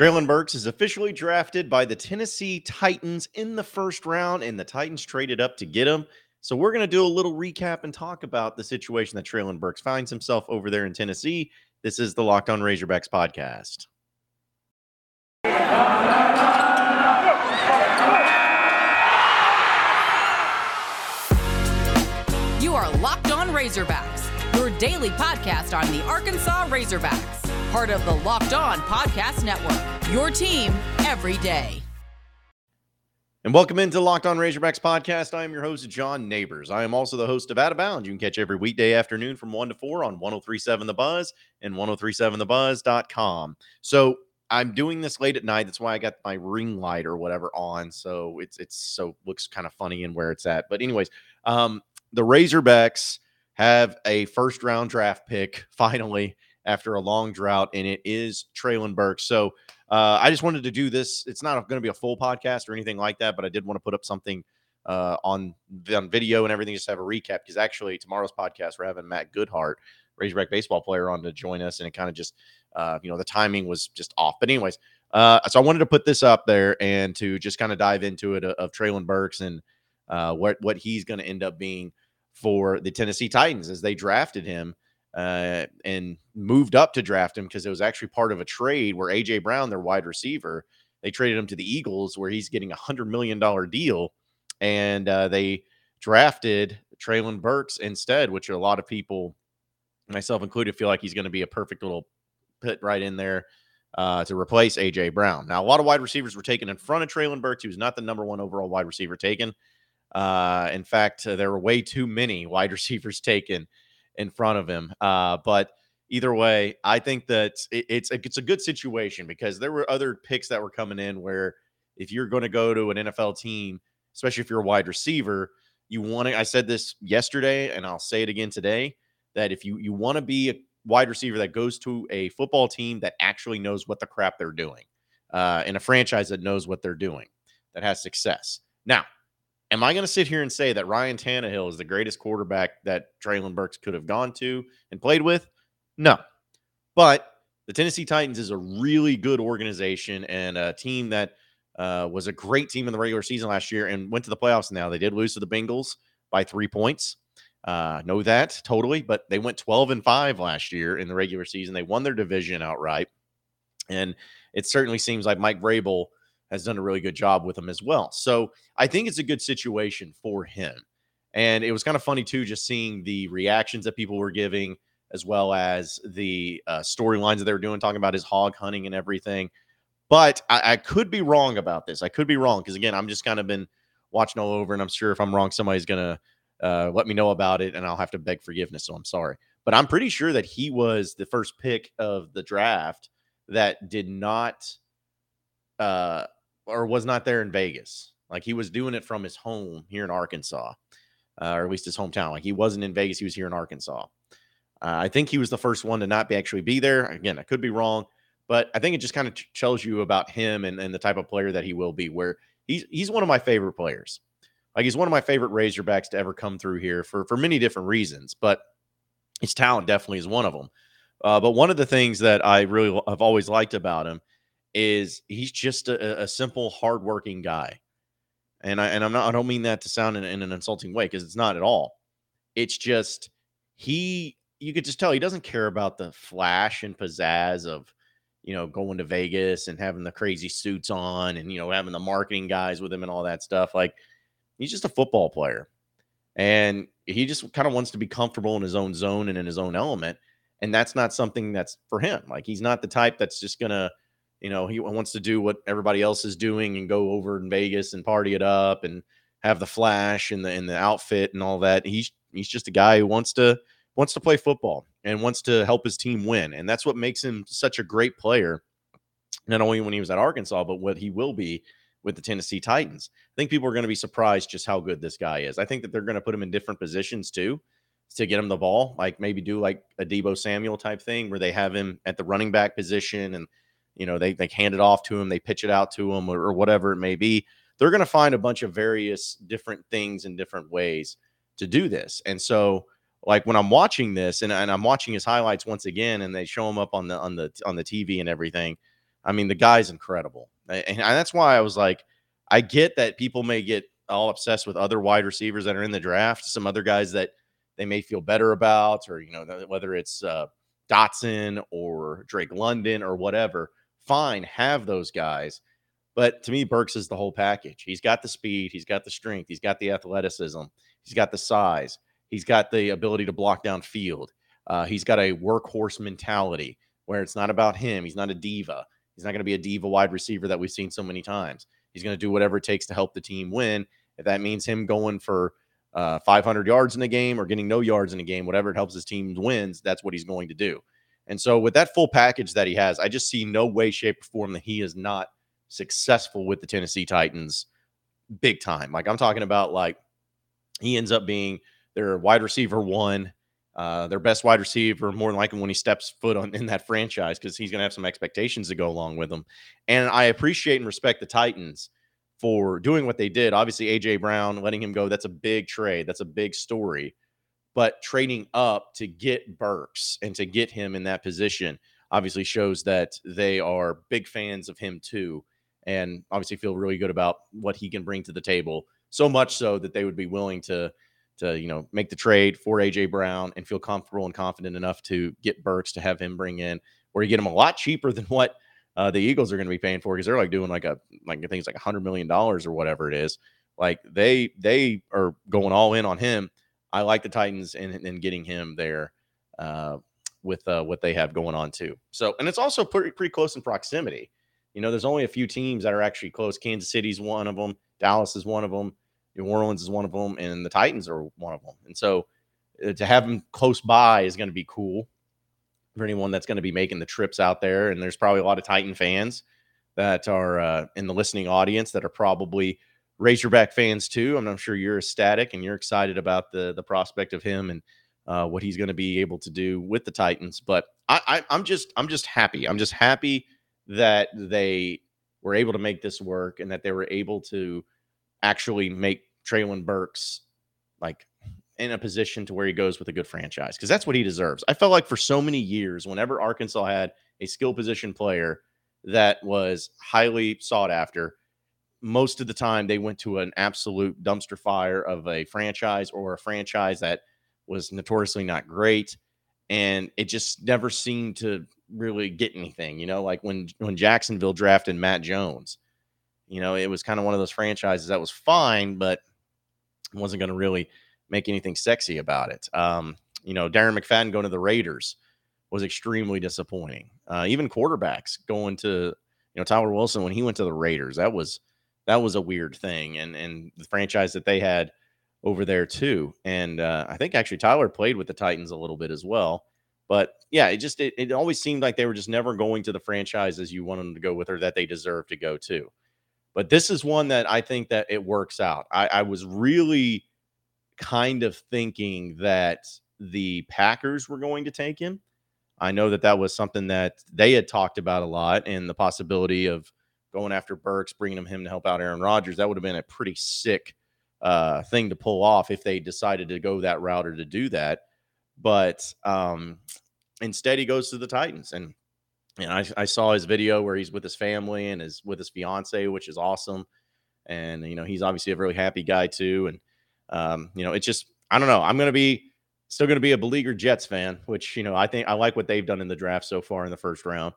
Treylon Burks is officially drafted by the Tennessee Titans in the first round, and the Titans traded up to get him. So we're going to do a little recap and talk about the situation that Treylon Burks finds himself over there in Tennessee. This is the Locked On Razorbacks podcast. You are Locked On Razorbacks, your daily podcast on the Arkansas Razorbacks part of the Locked On Podcast Network. Your team every day. And welcome into Locked On Razorbacks podcast. I am your host, John Neighbors. I am also the host of Out of Bounds. You can catch every weekday afternoon from 1 to 4 on 1037 The Buzz and 1037thebuzz.com. So I'm doing this late at night. That's why I got my ring light or whatever on. So it's it's so looks kind of funny in where it's at. But anyways, um, the Razorbacks have a first round draft pick finally after a long drought, and it is Treylon Burks. So uh, I just wanted to do this. It's not going to be a full podcast or anything like that, but I did want to put up something uh, on on video and everything, just to have a recap. Because actually, tomorrow's podcast, we're having Matt Goodheart, Razorback baseball player, on to join us, and it kind of just, uh, you know, the timing was just off. But anyways, uh, so I wanted to put this up there and to just kind of dive into it of, uh, of Treylon Burks and uh, what what he's going to end up being for the Tennessee Titans as they drafted him uh, and moved up to draft him because it was actually part of a trade where AJ Brown, their wide receiver, they traded him to the Eagles where he's getting a hundred million dollar deal, and uh, they drafted Treylon Burks instead, which a lot of people, myself included, feel like he's going to be a perfect little pit right in there uh, to replace AJ Brown. Now, a lot of wide receivers were taken in front of Treylon Burks. He was not the number one overall wide receiver taken. Uh, in fact, uh, there were way too many wide receivers taken in front of him. Uh, but either way, I think that it, it's a, it's a good situation because there were other picks that were coming in where if you're going to go to an NFL team, especially if you're a wide receiver, you want to. I said this yesterday, and I'll say it again today that if you you want to be a wide receiver that goes to a football team that actually knows what the crap they're doing, uh, in a franchise that knows what they're doing, that has success. Now, Am I going to sit here and say that Ryan Tannehill is the greatest quarterback that Treylon Burks could have gone to and played with? No. But the Tennessee Titans is a really good organization and a team that uh, was a great team in the regular season last year and went to the playoffs now. They did lose to the Bengals by three points. Uh, know that totally, but they went 12 and 5 last year in the regular season. They won their division outright. And it certainly seems like Mike Vrabel has done a really good job with him as well. So I think it's a good situation for him. And it was kind of funny too, just seeing the reactions that people were giving, as well as the uh, storylines that they were doing, talking about his hog hunting and everything. But I, I could be wrong about this. I could be wrong because again, I'm just kind of been watching all over, and I'm sure if I'm wrong, somebody's gonna uh, let me know about it, and I'll have to beg forgiveness. So I'm sorry, but I'm pretty sure that he was the first pick of the draft that did not uh, or was not there in Vegas. Like he was doing it from his home here in Arkansas, uh, or at least his hometown. Like he wasn't in Vegas; he was here in Arkansas. Uh, I think he was the first one to not be actually be there. Again, I could be wrong, but I think it just kind of t- tells you about him and, and the type of player that he will be. Where he's he's one of my favorite players. Like he's one of my favorite Razorbacks to ever come through here for for many different reasons, but his talent definitely is one of them. Uh, but one of the things that I really have always liked about him is he's just a, a simple, hardworking guy. And I and I'm not I don't mean that to sound in, in an insulting way because it's not at all. It's just he you could just tell he doesn't care about the flash and pizzazz of you know going to Vegas and having the crazy suits on and you know having the marketing guys with him and all that stuff. Like he's just a football player. And he just kind of wants to be comfortable in his own zone and in his own element. And that's not something that's for him. Like he's not the type that's just gonna you know, he wants to do what everybody else is doing and go over in Vegas and party it up and have the flash and the and the outfit and all that. He's he's just a guy who wants to wants to play football and wants to help his team win. And that's what makes him such a great player, not only when he was at Arkansas, but what he will be with the Tennessee Titans. I think people are going to be surprised just how good this guy is. I think that they're going to put him in different positions too to get him the ball, like maybe do like a Deebo Samuel type thing where they have him at the running back position and you know they they hand it off to him, they pitch it out to him, or, or whatever it may be. They're going to find a bunch of various different things in different ways to do this. And so, like when I'm watching this, and, and I'm watching his highlights once again, and they show him up on the on the on the TV and everything, I mean, the guy's incredible. And that's why I was like, I get that people may get all obsessed with other wide receivers that are in the draft, some other guys that they may feel better about, or, you know, whether it's uh, Dotson or Drake London or whatever. Fine, have those guys. But to me, Burks is the whole package. He's got the speed, he's got the strength, he's got the athleticism, he's got the size, he's got the ability to block down field. Uh, he's got a workhorse mentality where it's not about him. He's not a diva. He's not going to be a diva wide receiver that we've seen so many times. He's going to do whatever it takes to help the team win. If that means him going for uh, 500 yards in a game or getting no yards in a game, whatever it helps his team wins, that's what he's going to do. And so, with that full package that he has, I just see no way, shape, or form that he is not successful with the Tennessee Titans big time. Like, I'm talking about, like, he ends up being their wide receiver one, uh, their best wide receiver, more than likely when he steps foot on in that franchise, because he's going to have some expectations to go along with him. And I appreciate and respect the Titans for doing what they did. Obviously, AJ Brown letting him go, that's a big trade. That's a big story. But trading up to get Burks and to get him in that position obviously shows that they are big fans of him too. And obviously feel really good about what he can bring to the table. So much so that they would be willing to to you know make the trade for AJ Brown and feel comfortable and confident enough to get Burks to have him bring in, where you get him a lot cheaper than what uh, the Eagles are going to be paying for because they're like doing like a like things like a hundred million dollars or whatever it is. Like they they are going all in on him. I like the Titans and and getting him there uh, with uh, what they have going on too. So and it's also pretty pretty close in proximity. You know, there's only a few teams that are actually close. Kansas City's one of them. Dallas is one of them. New Orleans is one of them, and the Titans are one of them. And so uh, to have them close by is going to be cool for anyone that's going to be making the trips out there. And there's probably a lot of Titan fans that are uh, in the listening audience that are probably Razorback fans too. I'm, sure you're ecstatic and you're excited about the the prospect of him and uh, what he's going to be able to do with the Titans. But I, I, I'm just I'm just happy. I'm just happy that they were able to make this work and that they were able to actually make Treylon Burks like in a position to where he goes with a good franchise because that's what he deserves. I felt like for so many years, whenever Arkansas had a skill position player that was highly sought after, most of the time they went to an absolute dumpster fire of a franchise or a franchise that was notoriously not great. And it just never seemed to really get anything, you know, like when when Jacksonville drafted Matt Jones, you know, it was kind of one of those franchises that was fine, but wasn't going to really make anything sexy about it. Um, you know, Darren McFadden going to the Raiders was extremely disappointing. Uh, even quarterbacks going to, you know, Tyler Wilson when he went to the Raiders, that was that was a weird thing, and and the franchise that they had over there too. And uh, I think actually Tyler played with the Titans a little bit as well. But yeah, it just it, it always seemed like they were just never going to the franchises you wanted them to go with or that they deserve to go to. But this is one that I think that it works out. I, I was really kind of thinking that the Packers were going to take him. I know that that was something that they had talked about a lot, and the possibility of going after Burks, bringing him to help out Aaron Rodgers. That would have been a pretty sick uh, thing to pull off if they decided to go that route or to do that. But um, instead, he goes to the Titans, and and I, I saw his video where he's with his family and is with his fiance, which is awesome. And you know, he's obviously a really happy guy too. And um, you know, it's just I don't know. I'm going to be still going to be a beleaguered Jets fan, which you know I think I like what they've done in the draft so far in the first round.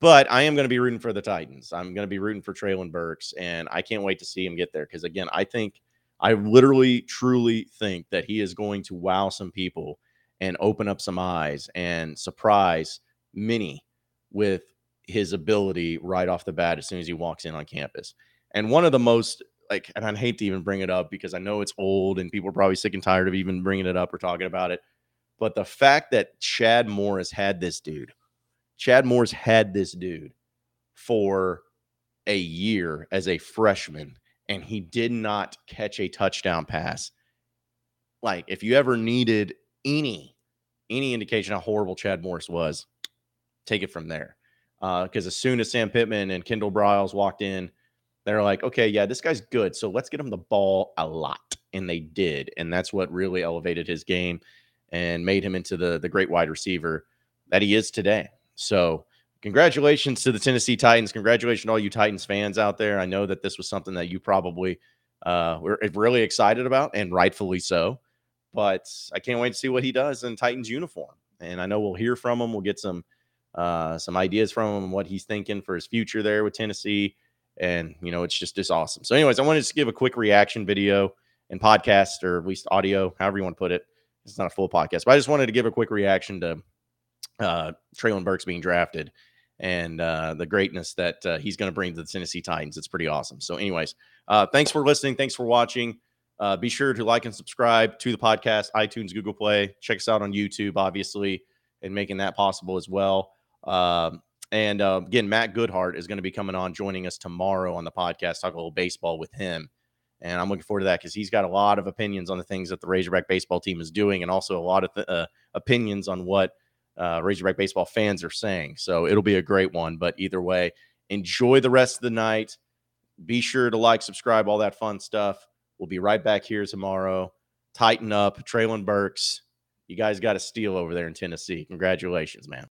But I am going to be rooting for the Titans. I'm going to be rooting for Treylon Burks, and I can't wait to see him get there because again, I think I literally, truly think that he is going to wow some people and open up some eyes and surprise many with his ability right off the bat as soon as he walks in on campus. And one of the most like, and I hate to even bring it up because I know it's old and people are probably sick and tired of even bringing it up or talking about it. But the fact that Chad Morris had this dude, Chad Morris had this dude for a year as a freshman, and he did not catch a touchdown pass. Like, if you ever needed any any indication how horrible Chad Morris was, take it from there. Because uh, as soon as Sam Pittman and Kendall Briles walked in, they're like, okay, yeah, this guy's good. So let's get him the ball a lot. And they did. And that's what really elevated his game and made him into the, the great wide receiver that he is today. So congratulations to the Tennessee Titans. Congratulations to all you Titans fans out there. I know that this was something that you probably uh, were really excited about, and rightfully so. But I can't wait to see what he does in Titans uniform. And I know we'll hear from him. We'll get some uh, some ideas from him, what he's thinking for his future there with Tennessee. And you know, it's just just awesome. So, anyways, I wanted to give a quick reaction video and podcast, or at least audio, however you want to put it. It's not a full podcast, but I just wanted to give a quick reaction to uh, Treylon Burks being drafted and uh, the greatness that uh, he's going to bring to the Tennessee Titans. It's pretty awesome. So, anyways, uh, thanks for listening. Thanks for watching. Uh, be sure to like and subscribe to the podcast, iTunes, Google Play. Check us out on YouTube, obviously, and making that possible as well. Um, and uh, again, Matt Goodheart is going to be coming on, joining us tomorrow on the podcast, talk a little baseball with him. And I'm looking forward to that because he's got a lot of opinions on the things that the Razorback baseball team is doing, and also a lot of th- uh, opinions on what uh, Razorback baseball fans are saying. So it'll be a great one. But either way, enjoy the rest of the night. Be sure to like, subscribe, all that fun stuff. We'll be right back here tomorrow. Tighten up, Treylon Burks. You guys got a steal over there in Tennessee. Congratulations, man.